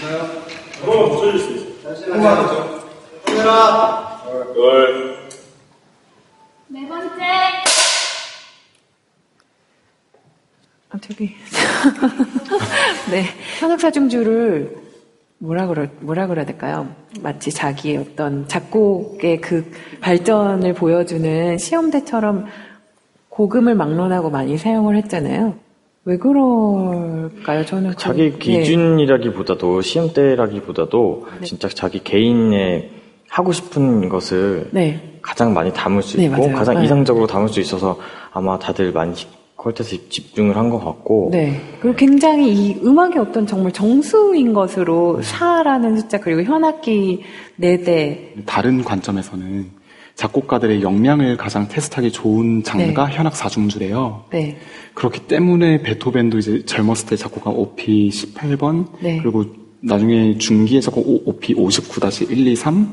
한번 붙여줄 수 있어요. 잠시만요. 카메라. 네 번째. 아, 저기. 네. 현악사중주를 뭐라 그럴, 뭐라 그래야 될까요? 마치 자기의 어떤 작곡의 그 발전을 보여주는 시험대처럼 고금을 막론하고 많이 사용을 했잖아요. 왜 그럴까요? 저는 그- 자기 네. 기준이라기보다도 시험대라기보다도 네. 진짜 자기 개인의 하고 싶은 것을 네. 가장 많이 담을 수 네, 있고 맞아요. 가장 네. 이상적으로 담을 수 있어서 아마 다들 많이 퀄트에서 집중을 한 것 같고 네. 그리고 굉장히 이 음악의 어떤 정말 정수인 것으로 4라는 숫자 그리고 현악기 4대 다른 관점에서는 작곡가들의 역량을 가장 테스트하기 좋은 장르가 현악 사중주래요. 네. 그렇기 때문에 베토벤도 이제 젊었을 때 작곡한 OP 18번 네. 그리고 나중에 중기에 작곡 OP 59-123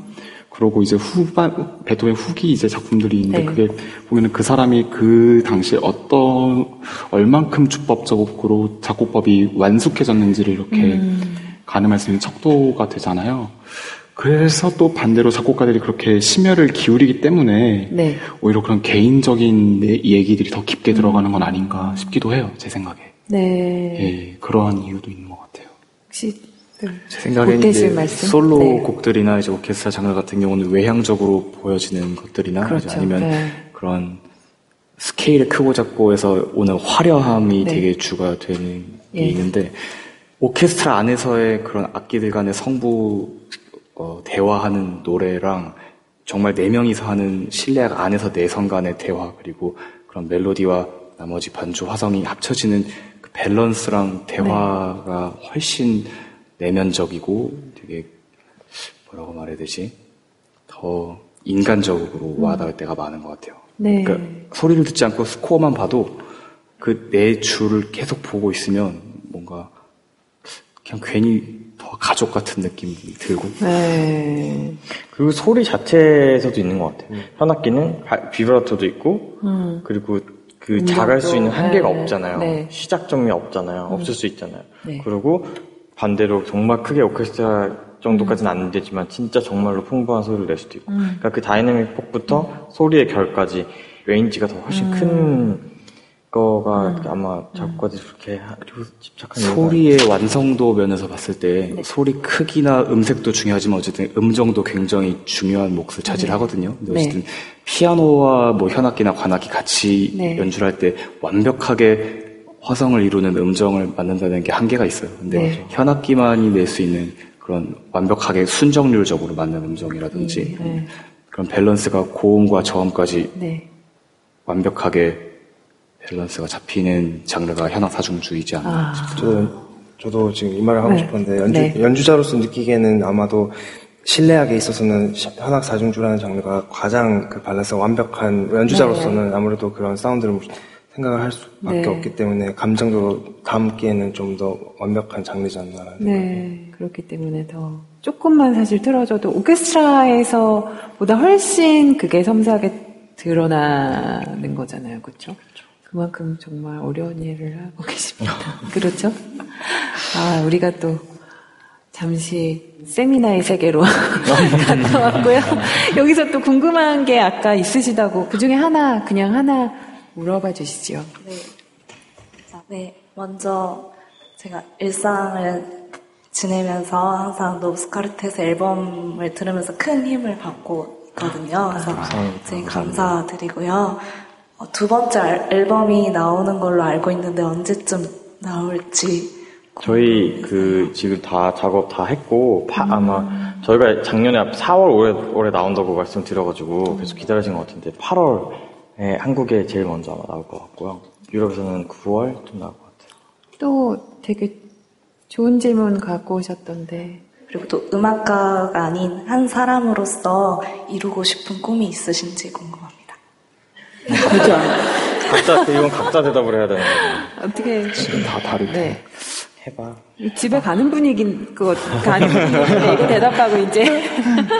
그러고 이제 후반 베토벤 후기 이제 작품들이 있는데 네. 그게 보면은 그 사람이 그 당시에 어떤 얼만큼 주법적으로 작곡법이 완숙해졌는지를 이렇게 음. 가늠할 수 있는 척도가 되잖아요. 그래서 또 반대로 작곡가들이 그렇게 심혈을 기울이기 때문에 네. 오히려 그런 개인적인 내 얘기들이 더 깊게 들어가는 건 아닌가 싶기도 해요, 제 생각에. 네. 예, 그러한 이유도 있는 것 같아요. 혹시 네. 제 생각에는 보태실 이제 말씀? 솔로 네. 곡들이나 이제 오케스트라 장르 같은 경우는 외향적으로 보여지는 것들이나 그렇죠. 아니면 네. 그런 스케일의 크고 작고에서 오는 화려함이 네. 되게 주가 되는 게 예. 있는데 오케스트라 안에서의 그런 악기들 간의 성부 어, 대화하는 노래랑 정말 네 명이서 하는 실내악 안에서 내성 간의 대화 그리고 그런 멜로디와 나머지 반주 화성이 합쳐지는 그 밸런스랑 대화가 훨씬 내면적이고 되게 뭐라고 말해야 되지 더 인간적으로 와닿을 때가 많은 것 같아요. 네. 그러니까 소리를 듣지 않고 스코어만 봐도 그네 줄을 계속 보고 있으면 뭔가 그냥 괜히 더 가족 같은 느낌이 들고 네. 그리고 소리 자체에서도 있는 것 같아요. 현악기는 바- 비브라토도 있고 음. 그리고 그 작을 수 있는 한계가 네, 없잖아요. 네. 시작점이 없잖아요. 없을 수 있잖아요. 네. 그리고 반대로 정말 크게 오케스트라 정도까지는 안 되지만 진짜 정말로 풍부한 소리를 낼 수도 있고 음. 그러니까 그 다이내믹 폭부터 소리의 결까지 range가 더 훨씬 음. 큰 거가 아마 작곡가들이 그렇게 하- 집착한 소리의 완성도 면에서 봤을 때 네. 소리 크기나 음색도 중요하지만 어쨌든 음정도 굉장히 중요한 몫을 차지하거든요. 근데 네. 어쨌든 피아노와 뭐 현악기나 관악기 같이 네. 연주할 때 완벽하게 화성을 이루는 음정을 만든다는 게 한계가 있어요. 근데 네. 현악기만이 낼 수 있는 그런 완벽하게 순정률적으로 맞는 음정이라든지 네. 그런 밸런스가 고음과 저음까지 네. 완벽하게 밸런스가 잡히는 장르가 현악 사중주의지 않나 아. 저도, 저도 지금 이 말을 하고 네. 싶었는데 연주, 네. 연주자로서 느끼기에는 아마도 실내악에 있어서는 시- 현악 사중주라는 장르가 가장 그 밸런스가 완벽한 연주자로서는 아무래도 그런 사운드를 생각을 할 수밖에 네. 없기 때문에 감정적으로 담기에는 좀 더 완벽한 장르지 않나라는 생각이 네. 그렇기 때문에 더 조금만 사실 틀어줘도 오케스트라에서 보다 훨씬 그게 섬세하게 드러나는 거잖아요. 그렇죠? 그 만큼 정말 어려운 일을 하고 계십니다. 그렇죠? 아, 우리가 또 잠시 세미나의 세계로 갔다 왔고요. 여기서 또 궁금한 게 아까 있으시다고 그 중에 하나 그냥 하나 물어봐 주시죠. 네. 자, 네. 먼저 제가 일상을 지내면서 항상 노브스카르테스 앨범을 들으면서 큰 힘을 받고 있거든요. 그래서 되게 감사드리고요. 어, 두 번째 알- 앨범이 나오는 걸로 알고 있는데 언제쯤 나올지 저희 그 지금 다 작업 다 했고 파- 아마 저희가 작년에 4월 올해 올해 나온다고 말씀드려가지고 계속 기다리신 것 같은데 8월에 한국에 제일 먼저 아마 나올 것 같고요. 유럽에서는 9월 좀 나올 것 같아요. 또 되게 좋은 질문 갖고 오셨던데 그리고 또 음악가가 아닌 한 사람으로서 이루고 싶은 꿈이 있으신지 궁금합니다. 각자 이건 각자 대답을 해야 되는 거죠. 어떻게 다 다르고. 네. 해봐. 집에 가는 분위기인 것 가는 분위기인데 이거 대답하고 이제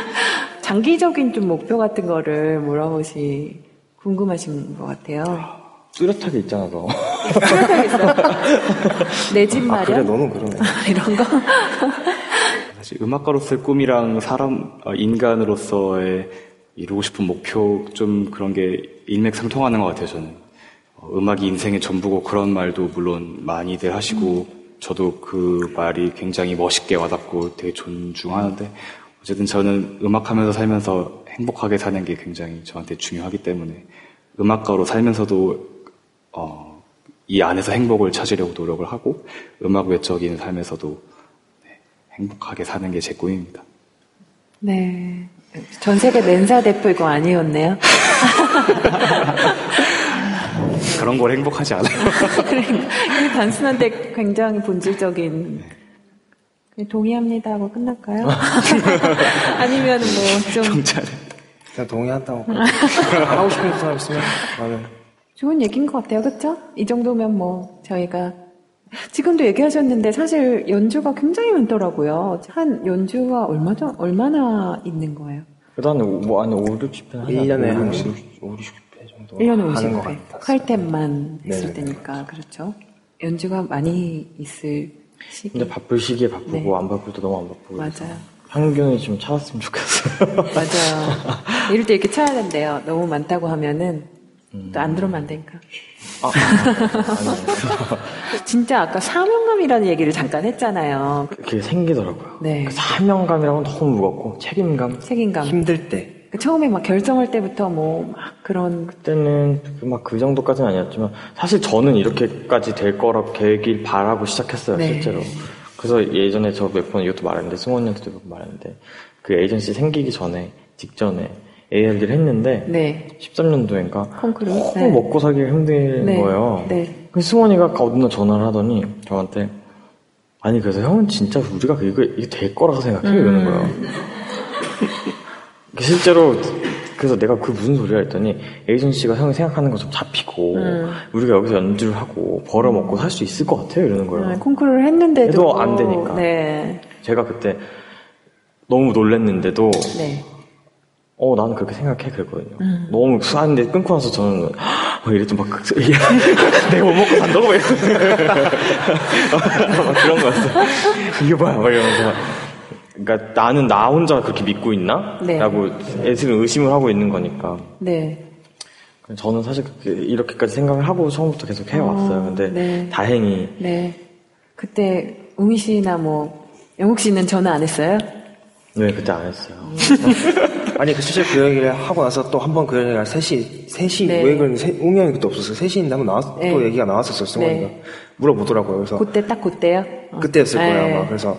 장기적인 좀 목표 같은 거를 물어보시 궁금하신 것 같아요. 뚜렷하게 있잖아 너. 내집 아, 그래, 너는 그러네. 이런 거. 사실 음악가로서의 꿈이랑 사람, 어, 인간으로서의 이루고 싶은 목표 좀 그런 게 일맥상통하는 것 같아요, 저는. 어, 음악이 인생의 전부고 그런 말도 물론 많이들 하시고 저도 그 말이 굉장히 멋있게 와닿고 되게 존중하는데 어쨌든 저는 음악하면서 살면서 행복하게 사는 게 굉장히 저한테 중요하기 때문에 음악가로 살면서도 어, 이 안에서 행복을 찾으려고 노력을 하고 음악 외적인 삶에서도 네, 행복하게 사는 게 제 꿈입니다. 네. 전 세계 멘사 대표 이거 아니었네요. 그런 걸 행복하지 않아요. 그러니까 단순한데 굉장히 본질적인 동의합니다 하고 끝날까요? 아니면 뭐 좀 경찰에. 그냥 동의한다고. 하고 싶은 사람 있으면 나는 좋은 얘기인 것 같아요, 그렇죠? 이 정도면 뭐 저희가 지금도 얘기하셨는데 사실 연주가 굉장히 많더라고요. 한 연주가 얼마 전 얼마나 있는 거예요? 그래도 한, 오- 뭐, 한 5, 60편 하지 1년에 않나요? 한 50, 60회 정도 1년에 하는 것 50회. 같아요. 퀄템만 했을 네네. 때니까 그렇죠. 연주가 많이 있을 시기. 근데 바쁠 시기에 바쁘고, 네. 안 바쁠 때 너무 안 바쁘고. 맞아요. 평균이 좀 찾았으면 좋겠어요. 맞아요. 이럴 때 이렇게 쳐야 된대요. 너무 많다고 하면은 또 안 들으면 안 되니까. 아, 아니요. 진짜 아까 사명감이라는 얘기를 잠깐 했잖아요. 그게 생기더라고요. 네. 그 사명감이라고 너무 무겁고, 책임감. 책임감. 힘들 때그 처음에 막 결정할 때부터 뭐막 그런 그때는 막 그 정도까지는 아니었지만 사실 저는 이렇게까지 될 거라고 계획을 바라고 시작했어요 네. 실제로 그래서 예전에 저 몇 번 이것도 말했는데 승원이한테도 몇 번 말했는데 그 에이전시 생기기 전에 직전에 ARD를 했는데 네 13년도인가 콩쿠르. 너무 네. 먹고 살기가 힘든 네. 거예요 네. 그 승원이가 어느 날 전화를 하더니 저한테 아니 그래서 형은 진짜 우리가 이거 이게 될 거라고 생각해 음. 이러는 거예요 실제로 그래서 내가 그 무슨 소리야 했더니 에이전시가 형이 생각하는 거좀 잡히고 음. 우리가 여기서 연주를 하고 벌어먹고 살 수 있을 것 같아요 이러는 거예요. 네, 콩쿠르를 했는데도 안 되니까. 네. 제가 그때 너무 놀랬는데도 네. 어 나는 그렇게 생각해 그랬거든요. 음. 너무 수한데 끊고 나서 저는 막 이랬죠 막 그- 내가 못 먹고 산다고 막 막 그런 거였어. 이게 뭐야 막 이러면서. 그러니까 나는 나 혼자 그렇게 믿고 있나? 네. 라고 애들은 의심을 하고 있는 거니까. 네. 저는 사실 그렇게 이렇게까지 생각을 하고 처음부터 계속 해왔어요. 어, 근데 네. 다행히 네. 그때 웅이 씨나 뭐 영욱 씨는 전화 안 했어요? 네 그때 안 했어요. 아니 그 실제 그 얘기를 하고 나서 또 한 번 그 얘기를 셋이 셋이 네. 왜 그런지 웅이 형이 그때 없었어요. 셋이 있는데 한번 나왔 네. 또 얘기가 나왔었어요. 승원이가 네. 물어보더라고요. 그래서 그때 딱 그때요? 어. 그때였을 거예요 네. 아마. 그래서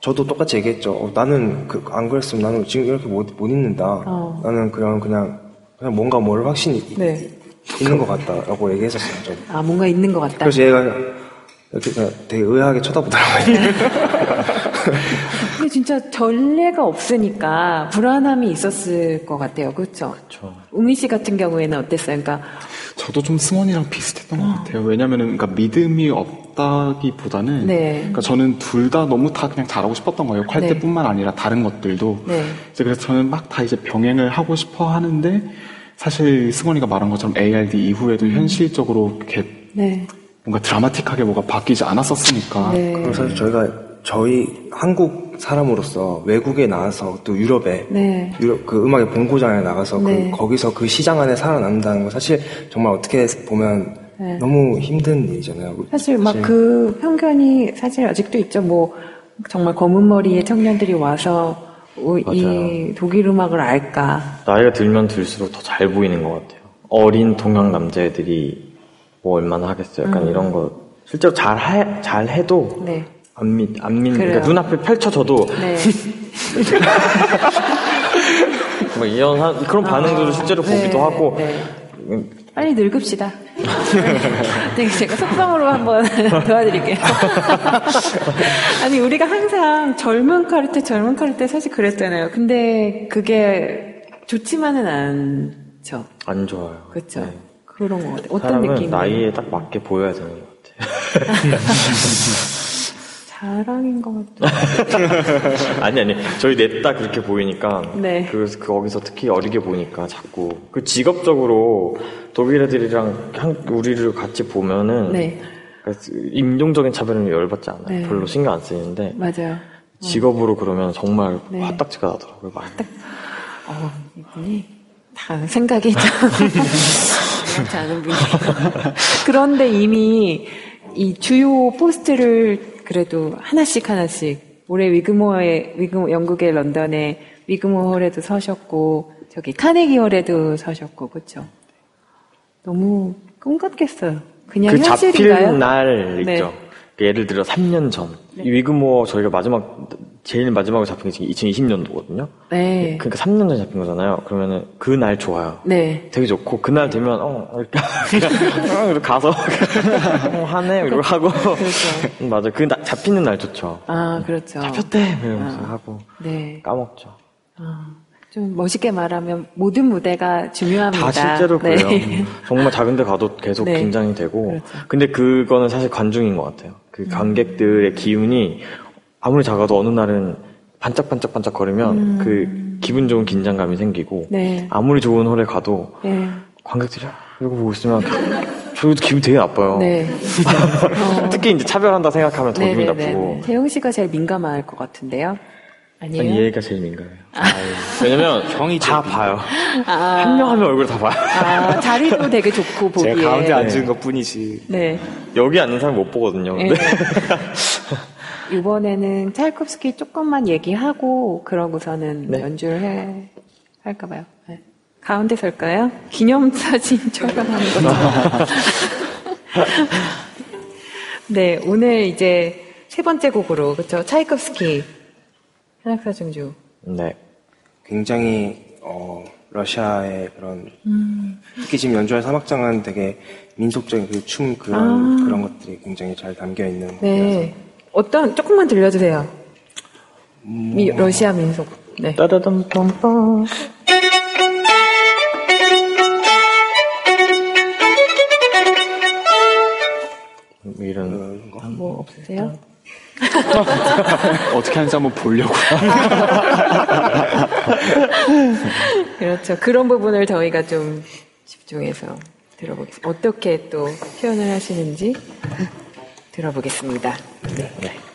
저도 똑같이 얘기했죠. 어, 나는 그, 안 그랬으면 나는 지금 이렇게 못, 못 있는다. 어. 나는 그냥 그냥 그냥 뭔가 뭘 확신이 네. 있는 것 같다라고 얘기했었어요. 저. 아 뭔가 있는 것 같다. 그래서 얘가 이렇게 되게 의아하게 쳐다보더라고요. 근데 진짜 전례가 없으니까 불안함이 있었을 것 같아요. 그렇죠? 그렇죠. 웅이 씨 같은 경우에는 어땠어요? 그러니까 저도 좀 승원이랑 비슷했던 것 같아요. 왜냐면은, 그러니까 믿음이 없다기보다는, 네. 그러니까 저는 둘 다 너무 다 그냥 잘하고 싶었던 거예요. 콸때뿐만 아니라 다른 것들도. 네. 이제 그래서 저는 막 다 이제 병행을 하고 싶어 하는데, 사실 승원이가 말한 것처럼 ARD 이후에도 현실적으로 이렇게 네. 뭔가 드라마틱하게 뭐가 바뀌지 않았었으니까. 네. 사실 저희가 저희 한국 사람으로서 외국에 나가서 또 유럽에 네. 유럽 그 음악의 본고장에 나가서 네. 그 거기서 그 시장 안에 살아남는다는 건 사실 정말 어떻게 보면 네. 너무 힘든 일이잖아요. 사실 막 그 편견이 사실 아직도 있죠. 뭐 정말 검은 머리의 청년들이 와서 어, 이 맞아요. 독일 음악을 알까? 나이가 들면 들수록 더 잘 보이는 것 같아요. 어린 동양 남자애들이 뭐 얼마나 하겠어요. 약간 이런 거 실제로 잘 해, 잘 해도 음. 네. 안 믿, 안 믿는. 그러니까 눈앞에 펼쳐져도 네. 뭐 이런 한- 그런 반응들을 실제로 네, 보기도 하고 네. 음, 빨리 늙읍시다. 되게 제가 속성으로 한번 도와드릴게요. 아니, 우리가 항상 젊은 카르테, 젊은 카르테 사실 그랬잖아요. 근데 그게 좋지만은 않죠. 안 좋아요. 그렇죠. 네. 그런 것 같아요. 어떤 느낌이? 나이에 딱 맞게 보여야 되는 것 같아요. 자랑인 것 같아요. 아니 아니 저희 넷 다 그렇게 보이니까 네. 그, 그 거기서 특히 어리게 보니까 자꾸 그 직업적으로 독일 애들이랑 한, 우리를 같이 보면은 네. 그러니까 인종적인 차별은 열받지 않아요. 네. 별로 신경 안 쓰이는데 맞아요. 직업으로 그러면 정말 네. 화딱지가 나더라고요. 많이. 어, 이분이 다 생각이 참 그렇지 않은 분이. 그런데 이미 이 주요 포스트를 그래도 하나씩 하나씩 올해 위그모어에 위그 영국의 런던에 위그모어 홀에도 서셨고 저기 카네기 홀에도 서셨고 그렇죠. 너무 꿈 같겠어요. 그냥 그 현실인가요? 잡힐 날 네. 있죠. 그 예를 들어 3년 전. 이 위그모어 저희가 마지막, 제일 마지막으로 잡힌 게 지금 2020년도거든요. 네. 그러니까 3년 전에 잡힌 거잖아요. 그러면은 그날 좋아요. 네. 되게 좋고 그날 되면 어 이렇게 이렇게 가서 어, 하네 이러고 하고 음, 맞아 그 나- 잡히는 날 좋죠 아 그렇죠. 잡혔대 이러면서 하고 네. 까먹죠 아, 좀 멋있게 말하면 모든 무대가 중요합니다. 다 실제로 네. 그래요 음, 정말 작은 데 가도 계속 네. 긴장이 되고 그렇죠. 근데 그거는 사실 관중인 것 같아요 그 음. 관객들의 기운이 아무리 작아도 어느 날은 반짝반짝반짝 거리면 그 기분 좋은 긴장감이 생기고 음. 네. 아무리 좋은 홀에 가도 네. 관객들이 이러고 보고 있으면 저도 기분 되게 나빠요. 네. 특히 이제 차별한다 생각하면 더 기분 네네네. 나쁘고. 태용 씨가 제일 민감할 것 같은데요. 아니에요? 아니, 얘가 제일 민감해요. 왜냐면 형이 다 봐요. 한명한명 얼굴 다 봐요. 아, 자리도 되게 좋고 보기에. 제가 가운데 앉은 것 뿐이지. 네. 여기 앉는 사람 못 보거든요. 네. 근데 이번에는 찰콥스키 조금만 얘기하고 그러고서는 네. 연주를 해 할까 봐요. 네. 가운데 설까요? 기념사진 촬영하는 거죠. 네, 오늘 이제 세 번째 곡으로 그렇죠. 차이콥스키 현악사중주. 네. 굉장히 어, 러시아의 그런 음. 특히 지금 연주할 사막장은 되게 민속적인 그 춤 그런 그런 것들이 굉장히 잘 담겨 있는 아. 네. 어떤 조금만 들려주세요. 미- 러시아 민속. 네. 따다담 뻔뻔. 뭐 이런 뭐 없으세요? 어떻게 하는지 한번 보려고. 그렇죠. 그런 부분을 저희가 좀 집중해서 들어보겠습니다. 어떻게 또 표현을 하시는지 들어보겠습니다. 네.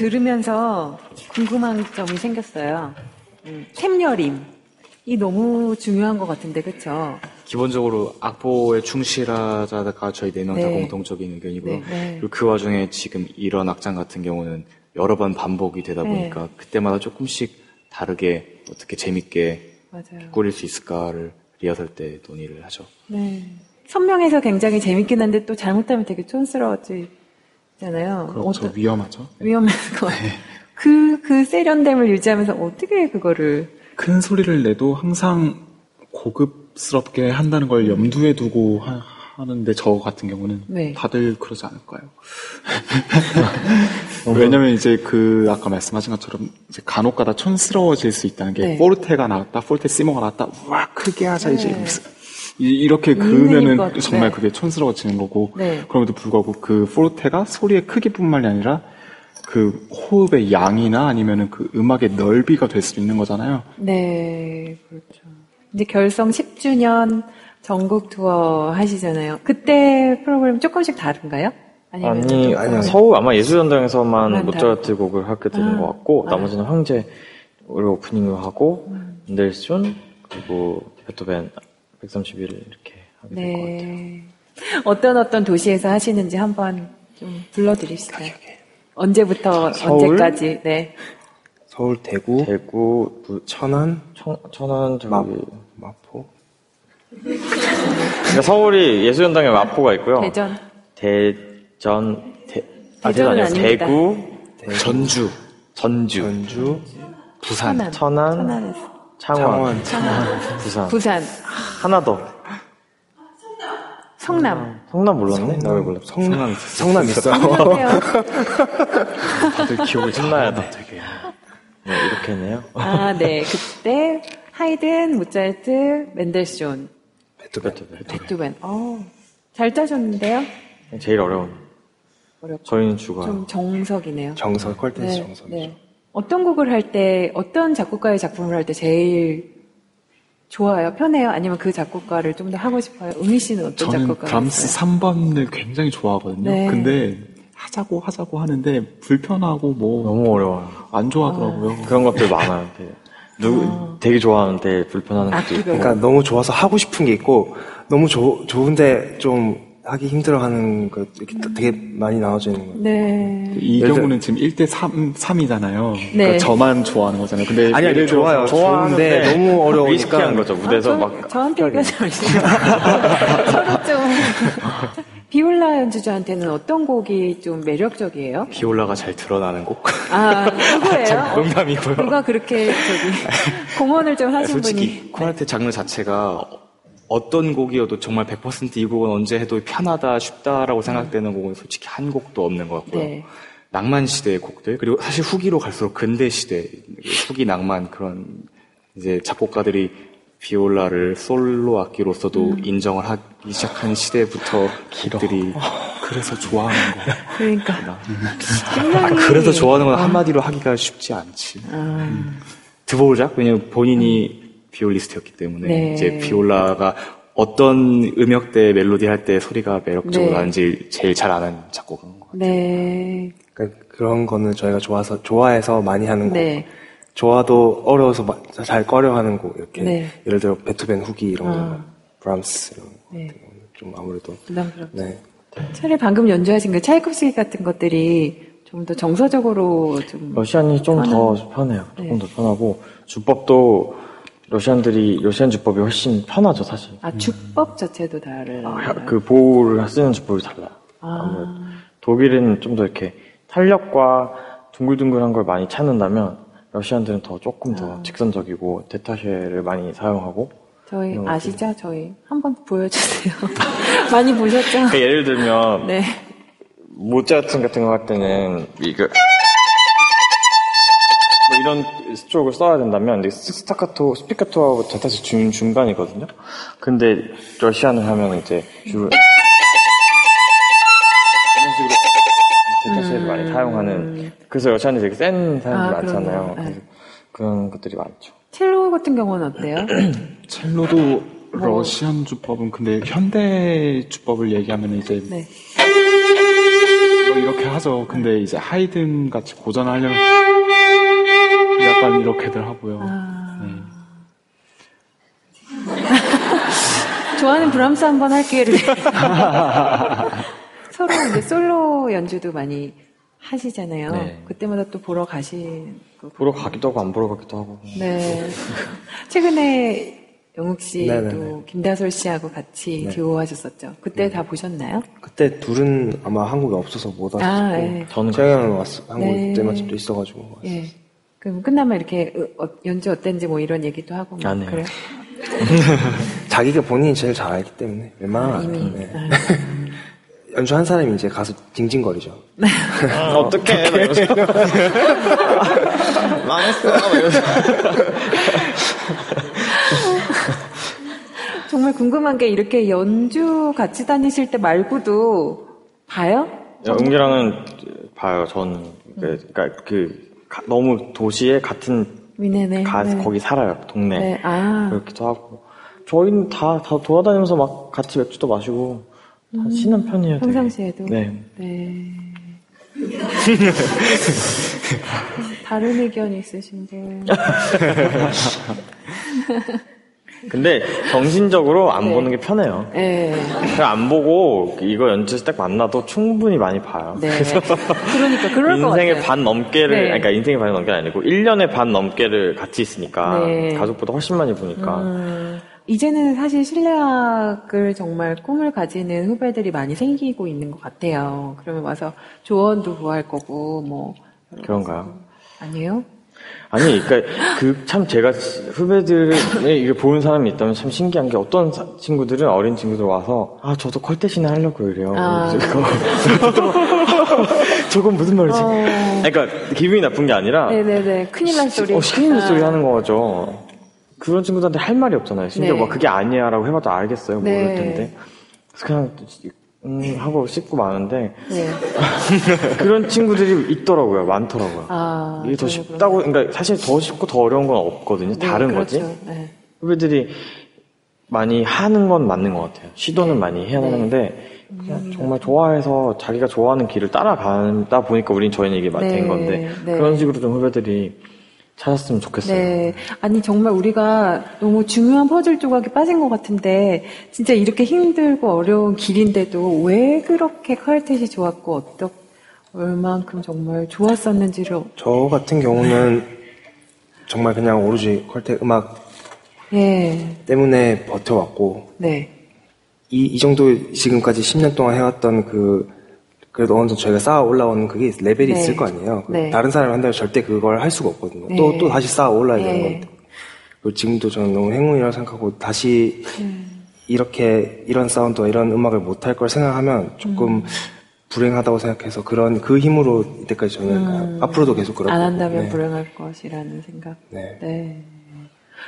들으면서 궁금한 점이 생겼어요. 음, 샘여림. 이 너무 중요한 것 같은데, 그쵸? 기본적으로 악보에 충실하자가 저희 네 명 다 네. 공통적인 의견이고요. 네, 네. 그리고 그 와중에 지금 이런 악장 같은 경우는 여러 번 반복이 되다 네. 보니까 그때마다 조금씩 다르게 어떻게 재밌게 맞아요. 꾸릴 수 있을까를 리허설 때 논의를 하죠. 네. 선명해서 굉장히 재밌긴 한데 또 잘못하면 되게 촌스러워지 잖아요. 그렇죠. 어떤- 위험하죠. 위험한 거. 그, 그 세련됨을 유지하면서 어떻게 그거를. 큰 소리를 내도 항상 고급스럽게 한다는 걸 염두에 두고 하, 하는데 저 같은 경우는 네. 다들 그러지 않을까요? 왜냐면 이제 그 아까 말씀하신 것처럼 이제 간혹가다 촌스러워질 수 있다는 게 네. 포르테가 나왔다, 포르테 시모가 나왔다, 와 크게 하자 이제 네. 이- 이렇게 그으면은 것, 정말 네. 그게 촌스러워지는 거고 네. 그럼에도 불구하고 그 포르테가 소리의 크기뿐만이 아니라 그 호흡의 양이나 아니면은 그 음악의 넓이가 될 수 있는 거잖아요. 네, 그렇죠. 이제 결성 10주년 전국 투어 하시잖아요. 그때 프로그램 조금씩 다른가요? 아니면 아니, 아니요. 서울 아마 예술전당에서만 모차르트 곡을 하게 되는 아. 것 같고 아. 나머지는 황제를 오프닝을 하고 음. 멘델스존 그리고 베토벤 131을 이렇게 하게 될것 같아요. 네. 어떤 어떤 도시에서 하시는지 한번 좀 불러드립시다. 언제부터 서울? 언제까지? 네. 서울, 대구, 대구, 부, 천안, 청, 천안 저기 마, 마포. 그러니까 서울이 예술전당에 마포가 있고요. 대전. 대전, 대, 아, 대전 아니에요. 아닙니다. 대구, 대구, 전주, 전주, 전주, 부산, 천안. 천안, 천안에서. 창원, 창원, 부산. 부산. 하나 더. 성남. 성남 몰랐네? 나 왜 몰랐어? 성남, 성남 있어요. 어때요? 다들 기억을 신나야 돼. 되게. 네, 이렇게 했네요. 아, 네. 그때 하이든, 모차르트, 멘델스존, 베토벤. 베토벤. 어, 잘 짜셨는데요? 제일 어려운. 어렵죠. 저희는 죽어요. 좀 정석이네요. 정석, 퀄텐스 네, 정석이죠. 네. 어떤 곡을 할 때, 어떤 작곡가의 작품을 할 때 제일 좋아요? 편해요? 아니면 그 작곡가를 좀 더 하고 싶어요? 음희 씨는 어떤 저는 작곡가? 브람스 3번을 굉장히 좋아하거든요. 네. 근데 하자고 하자고 하는데 불편하고 뭐안 너무 어려워요. 좋아하더라고요. 그런 것들 많아요. 되게. 누구, 되게 좋아하는데 불편하는 것도 있고. 그러니까 너무 좋아서 하고 싶은 게 있고 너무 좋 좋은데 좀 하기 힘들어하는 것 이렇게 되게 많이 나눠져 있는 거예요. 네. 이 경우는 지금 1대 3, 3이잖아요. 네. 그러니까 저만 좋아하는 거잖아요. 근데 아니, 아니, 좋아요. 좋아하는데 너무 어려우니까. 리스키한 거죠. 무대에서 아, 저, 막. 저한테 얘기하지 마시고. 서로 좀. 비올라 연주자한테는 어떤 곡이 좀 매력적이에요? 비올라가 잘 드러나는 곡. 아, 누구예요? 농담이고요. 누가 그렇게 저기 공헌을 좀 하신 솔직히 분이? 코랄테 장르 자체가 어떤 곡이어도 정말 100%이 곡은 언제 해도 편하다, 쉽다라고 생각되는 곡은 솔직히 한 곡도 없는 것 같고요. 네. 낭만 시대의 곡들 그리고 사실 후기로 갈수록 근대 시대 후기 낭만 그런 이제 작곡가들이 비올라를 솔로 악기로서도 인정을 하기 시작한 시대부터 곡들이 그래서 좋아하는 거. 그러니까. 아. 그래서 좋아하는 건 한마디로 하기가 쉽지 않지. 아, 드보르작 왜냐면 본인이 비올리스트였기 때문에 네. 이제 비올라가 어떤 음역대 멜로디 할 때 소리가 매력적으로 네. 나는지 제일 잘 아는 작곡가인 것 같아요. 네. 그러니까 그런 거는 저희가 좋아서 좋아해서 많이 하는 곡. 네. 좋아도 어려워서 마- 잘 꺼려하는 곡 이렇게 네. 예를 들어 베토벤 후기 이런 아. 거, 브람스 이런 거 네. 같은 거는 좀 아무래도 부담스럽죠. 네 차라리 방금 연주하신 그 차이콥스키 같은 것들이 좀 더 정서적으로 좀. 러시안이 좀 더 편해요. 조금 네. 더 편하고 주법도 러시안들이 러시안 주법이 훨씬 편하죠 사실. 아, 주법 자체도 다르. 아, 그 bow를 쓰는 주법이 달라요. 아. 독일은 좀 더 이렇게 탄력과 둥글둥글한 걸 많이 찾는다면 Russian들은 더 조금 더 아. 직선적이고 détaché를 많이 사용하고 저희 아시죠? 저희 한번 보여주세요. 많이 보셨죠? 그러니까 예를 들면 네. 모차르트 같은 거 할 때는 이거 뭐 이런 스트로크를 써야 된다면 스타카토, 스피카토하고 détaché 중, 중간이거든요. 근데 러시안을 하면 이제 주로 이런 식으로 데타시를 많이 사용하는 그래서 러시안이 되게 센 사람들이 음. 아, 많잖아요. 네. 그런 것들이 많죠. 첼로 같은 경우는 어때요? 첼로도 뭐. 러시안 주법은 근데 현대 주법을 얘기하면 이제 네. 뭐 이렇게 하죠. 근데 이제 하이든 같이 고전하려면 약간 이렇게들 하고요. 네. 좋아하는 브람스 한번 할게를 서로 이제 솔로 연주도 많이 하시잖아요. 네. 그때마다 또 보러 가시고. 보러 가기도 하고 안 보러 가기도 하고. 네. 최근에 영욱 씨도 네네네. 김다솔 씨하고 같이 네. 듀오 하셨었죠. 그때 다 보셨나요? 그때 둘은 아마 한국에 없어서 못 왔었고 아, 예. 저는 재영이는 왔어 한국 네. 때마침도 있어가지고 왔어요. 예. 그럼 끝나면 이렇게 어, 어, 연주 어땠는지 뭐 이런 얘기도 하고 막 안 해요. 그래요? 자기가 본인이 제일 잘 알기 때문에 웬만하면 안 이미. 해요. 네. 아. 연주한 사람이 이제 가서 징징거리죠. 아, 어떡해. 나 이러면서. 망했어. 막 이러면서. 정말 궁금한 게 이렇게 연주 같이 다니실 때 말고도 봐요? 영기랑은 봐요, 저는. 그러니까 그, 가- 너무 도시에 같은, 네네. 가, 네. 거기 살아요, 동네. 네. 아. 그렇기도 하고. 저희는 다, 다 돌아다니면서 막 같이 맥주도 마시고, 다 쉬는 편이에요. 평상시에도. 네. 네. 다른 의견 있으신 분. 근데 정신적으로 안 네. 보는 게 편해요. 네. 그냥 안 보고 이거 연주에서 딱 만나도 충분히 많이 봐요. 네. 그래서 그러니까 그럴 것 인생의. 반 넘게를, 네. 그러니까 인생의 반이 넘게 아니고 1년의 반 넘게를 같이 있으니까 네. 가족보다 훨씬 많이 보니까 음, 이제는 사실 실내악을 정말 꿈을 가지는 후배들이 많이 생기고 있는 것 같아요. 그러면 와서 조언도 구할 거고, 뭐. 그런가요? 아니에요? 아니, 그러니까 그 참 제가 후배들이 이게 보는 사람이 있다면 참 신기한 게 어떤 사- 친구들은 어린 친구들 와서 아 저도 컬대신에 하려고 이래요. 아. 저건 무슨 말이지? 어. 그러니까 기분이 나쁜 게 아니라 네네네. 큰일 날 소리. 어, 시키는 아. 소리 하는 거죠. 그런 친구들한테 할 말이 없잖아요. 심지어 네. 뭐 그게 아니야라고 해봐도 알겠어요. 모를 네. 텐데. 그래서 그냥 음 하고 씻고 마는데 네. 그런 친구들이 있더라고요. 많더라고요. 아. 이게 더 쉽다고, 그러니까 사실 더 쉽고 더 어려운 건 없거든요. 네, 다른 그렇죠. 거지. 네. 후배들이 많이 하는 건 맞는 것 같아요. 시도는 많이 해야 네. 하는데 그냥 정말 좋아해서 자기가 좋아하는 길을 따라가다 보니까 우린 저희는 이게 네, 된 건데 네. 그런 식으로 좀 후배들이 찾았으면 좋겠어요. 네. 아니, 정말 우리가 너무 중요한 퍼즐 조각이 빠진 것 같은데, 진짜 이렇게 힘들고 어려운 길인데도 왜 그렇게 퀄텟이 좋았고, 어떻, 얼만큼 정말 좋았었는지를, 저 같은 경우는 정말 그냥 오로지 컬텍 음악 예. 때문에 버텨왔고 네. 이, 이 정도 지금까지 10년 동안 해왔던 그 그래도 어느 정도 저희가 쌓아 올라오는 그게 레벨이 네. 있을 거 아니에요. 그 네. 다른 사람이 한다면 절대 그걸 할 수가 없거든요. 네. 또, 또 다시 쌓아 올라야 되는 네. 건데. 그리고 지금도 저는 너무 행운이라고 생각하고 다시 음. 이렇게 이런 사운드와 이런 음악을 못할 걸 생각하면 조금 음. 불행하다고 생각해서 그런 그 힘으로 이때까지 저는 앞으로도 계속 음. 안 한다면 네. 불행할 것이라는 생각. 네. 네.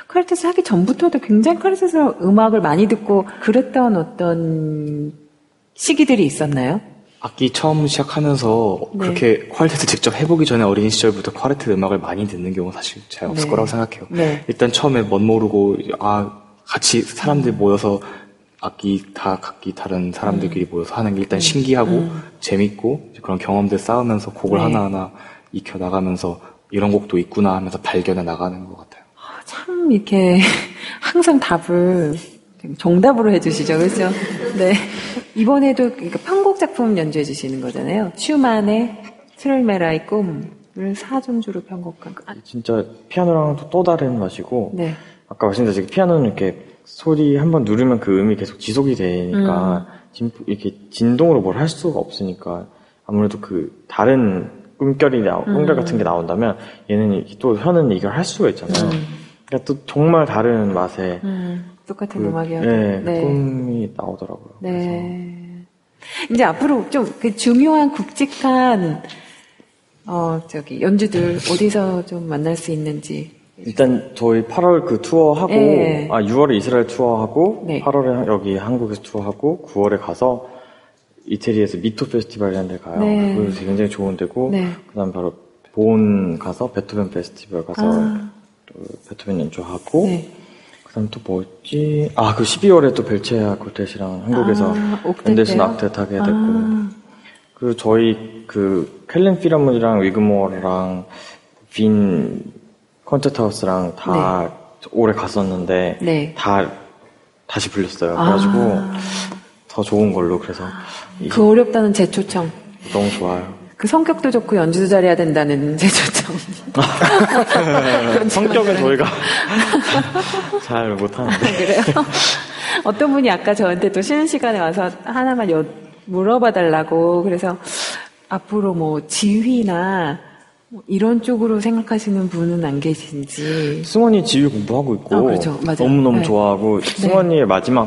quartet 하기 전부터도 굉장히 quartet 음악을 많이 듣고 그랬던 어떤 시기들이 있었나요? 악기 처음 시작하면서 네. 그렇게 quartet 직접 해보기 전에 어린 시절부터 quartet 음악을 많이 듣는 경우는 사실 잘 없을 네. 거라고 생각해요. 네. 일단 처음에 멋 모르고 아 같이 사람들 모여서 악기 다 각기 다른 사람들끼리 모여서 하는 게 일단 신기하고 재밌고 이제 그런 경험들 쌓으면서 곡을 네. 하나하나 익혀 나가면서 이런 곡도 있구나 하면서 발견해 나가는 것 같아요. 참 이렇게 항상 답을 정답으로 해주시죠, 그렇죠? 네. 이번에도 그러니까 편곡 작품 연주해 주시는 거잖아요. 슈만의 트롤메라의 꿈을 사중주로 편곡한. 아, 진짜 피아노랑 또, 또 다른 맛이고 네. 아까 말씀드린 피아노는 이렇게 소리 한번 누르면 그 음이 계속 지속이 되니까 진, 이렇게 진동으로 뭘 할 수가 없으니까 아무래도 그 다른 꿈결이 나 꿈결 같은 게 나온다면 얘는 또 현은 이걸 할 수가 있잖아요. 그러니까 또 정말 다른 맛의 음, 똑같은 그, 음악이어도. 네, 네. 꿈이 나오더라고요. 그래서 네. 이제 앞으로 좀 그 중요한 굵직한 어 저기 연주들 어디서 좀 만날 수 있는지. 일단 저희 8월 그 투어 하고 네. 아 6월에 이스라엘 투어 하고 네. 8월에 여기 한국에서 투어 하고 9월에 가서 이태리에서 미토 페스티벌이라는 데 가요. 네. 그거 굉장히 좋은 데고 네. 그다음 바로 본 가서 베토벤 페스티벌 가서 아. 또 베토벤 연주하고 네. 그다음 또 뭐였지? 아 그 12월에 또 벨체아 quartet이랑 한국에서 아, octet 멘델슨 때요? octet 하게 됐고 아. 그 저희 그 켈린 피라문이랑 위그모어랑 빈 콘서트하우스랑 다 올해 갔었는데 네. 다 다시 불렸어요. 그래가지고 아. 더 좋은 걸로 그래서 이- 그 어렵다는 재초청. 너무 좋아요. 그 성격도 좋고 연주도 잘해야 된다는 재초청. 성격은 저희가 잘 못하는데 그래요? 어떤 분이 아까 저한테 또 쉬는 시간에 와서 하나만 여, 물어봐 달라고 그래서 앞으로 뭐 지휘나 뭐 이런 쪽으로 생각하시는 분은 안 계신지. 승원이 지휘 공부하고 있고 아, 그렇죠. 맞아요. 너무너무 네. 좋아하고 승원이의 마지막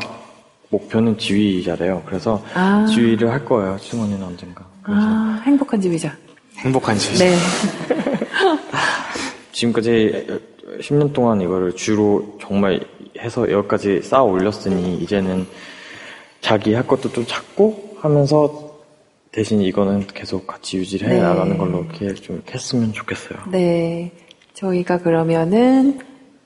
목표는 지휘자래요. 그래서 아. 지휘를 할 거예요. 승원이는 언젠가. 아, 행복한 집이죠. 행복한 지 네. 지금까지 10년 동안 이거를 주로 정말 해서 여기까지 쌓아 올렸으니 이제는 자기 할 것도 좀 찾고 하면서 대신 이거는 계속 같이 유지를 해 네. 나가는 걸로 이렇게 좀 했으면 좋겠어요. 네. 저희가 그러면은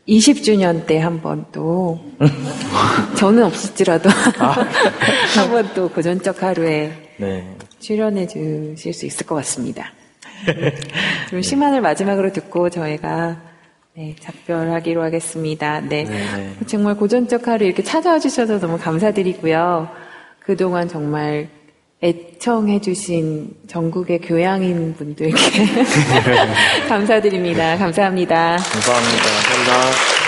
20주년 때 한 번 또, 저는 없을지라도, 한번 또 고전적 하루에 네. 출연해 주실 수 있을 것 같습니다. 그럼 시만을 마지막으로 듣고 저희가 네, 작별하기로 하겠습니다. 네. 네. 정말 고전적 하루 이렇게 찾아와 주셔서 너무 감사드리고요. 그동안 정말 애청해 주신 전국의 교양인 분들께 감사드립니다. 감사합니다. 감사합니다. 감사합니다.